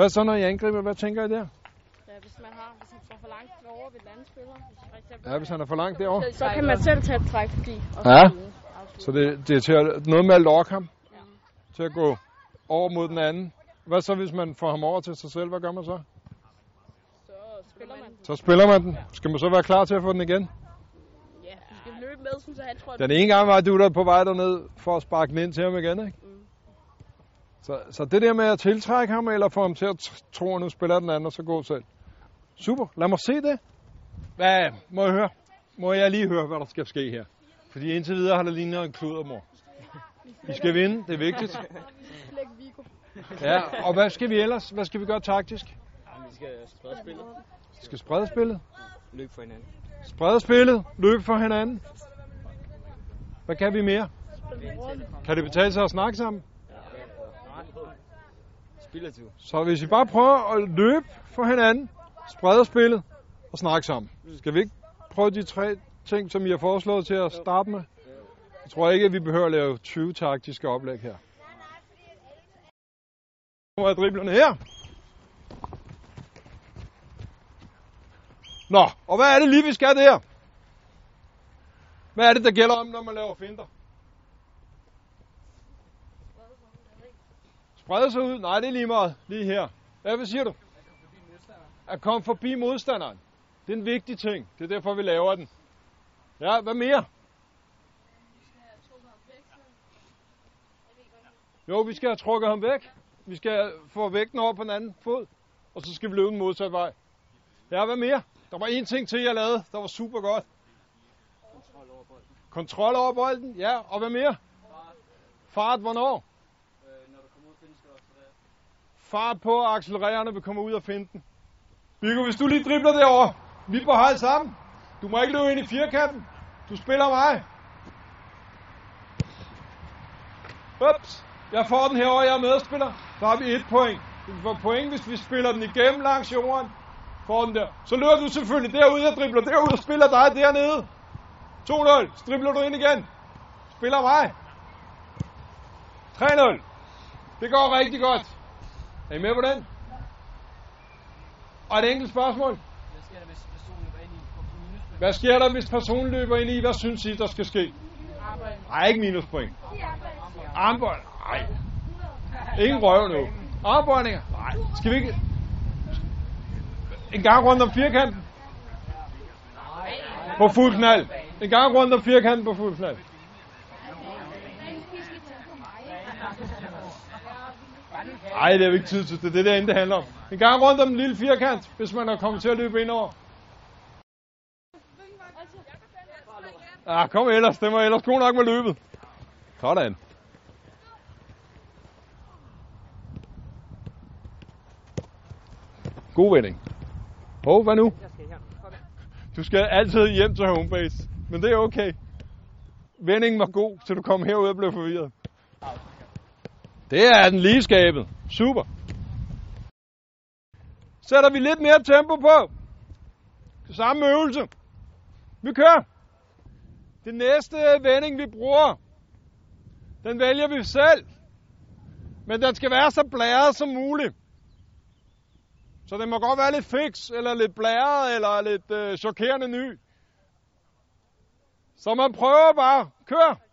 Hvad så, når I angriber? Hvad tænker I der? Ja, hvis man har, hvis han får for langt over ved den anden spiller, hvis Ja, hvis han er for langt derovre. så kan man selv tage et træk forbi. Og Ja. Så det, det er til at, noget med at lokke ham. Til at gå over mod den anden. Hvad så, hvis man får ham over til sig selv? Hvad gør man så? Så spiller man. Så spiller man den. Skal man så være klar til at få den igen? Ja, du skal løbe med, synes jeg, han tror, Den ene gang var du der på vej derned for at sparke den ind til ham igen, ikke? Så, så det der med at tiltrække ham, eller få ham til at tro, at nu spiller den anden, og så gå selv. Super, lad mig se det. Hvad, må jeg høre? Må jeg lige høre, hvad der skal ske her? Fordi indtil videre har det lignet en kludermor. Vi skal vinde, det er vigtigt. Ja, og hvad skal vi ellers? Hvad skal vi gøre taktisk? Vi skal sprede spillet. Vi skal sprede spillet. Løb for hinanden. Sprede spillet. Løb for hinanden. Hvad kan vi mere? Kan det betale sig at snakke sammen? Spiller du. Så hvis I bare prøver at løbe for hinanden, sprede spillet og snakke sammen. Skal vi ikke prøve de tre ting, som I har foreslået til at starte med? Jeg tror ikke, at vi behøver at lave 20 taktiske oplæg her. Nu er driblerne her. Nå, og hvad er det lige, vi skal der? Hvad er det, der gælder om, når man laver finter? Sprede sig ud? Nej, det er lige meget. Lige her. Ja, hvad siger du? At komme forbi modstanderen. Det er en vigtig ting. Det er derfor, vi laver den. Ja, hvad mere? Jo, vi skal have trukket ham væk. Vi skal få vægten over på den anden fod. Og så skal vi løbe den modsatte vej. Ja, hvad mere? Der var en ting til, jeg lavede. Der var super godt. Kontrol over bolden. Ja, og hvad mere? Fart, hvornår? Fart på og accelererende vil vi kommer ud finde den. Viggo, hvis du lige dribler derovre. Vi på hold sammen. Du må ikke løbe ind i firkanten. Du spiller mig. Ups. Jeg får den herover, jeg er medspiller. Så har vi et point. Vi får point, hvis vi spiller den igennem langs jorden. Får den der. Så løber du selvfølgelig derud, jeg dribler derud og spiller dig dernede. 2-0. Så dribler du ind igen. Spiller mig. 3-0. Det går rigtig godt. Er I med på den? Og et enkelt spørgsmål. Hvad sker der, hvis personen løber ind i? Hvad synes I, der skal ske? Nej, ikke minuspoint. Armbold? Nej. Ingen røv nu. Armbøjninger? Nej. Skal vi ikke... En gang rundt om firkanten? På fuld knald. En gang rundt om firkanten på fuld knald. Nej, det er jo ikke tid til det. Det er det, det handler om. En gang rundt om en lille firkant, hvis man er kommet til at løbe ind over. Ah, kom ellers. Det var ellers god nok med løbet. Sådan. God vending. Hov, hvad nu? Du skal altid hjem til homebase. Men det er okay. Vendingen var god, så du kom herud og blev forvirret. Det er den lige skabet. Super. Sætter vi lidt mere tempo på. Samme øvelse. Vi kører. Det næste vending, vi bruger, den vælger vi selv. Men den skal være så blæret som muligt. Så den må godt være lidt fix, eller lidt blæret, eller lidt øh, chokerende ny. Så man prøver bare. Kør!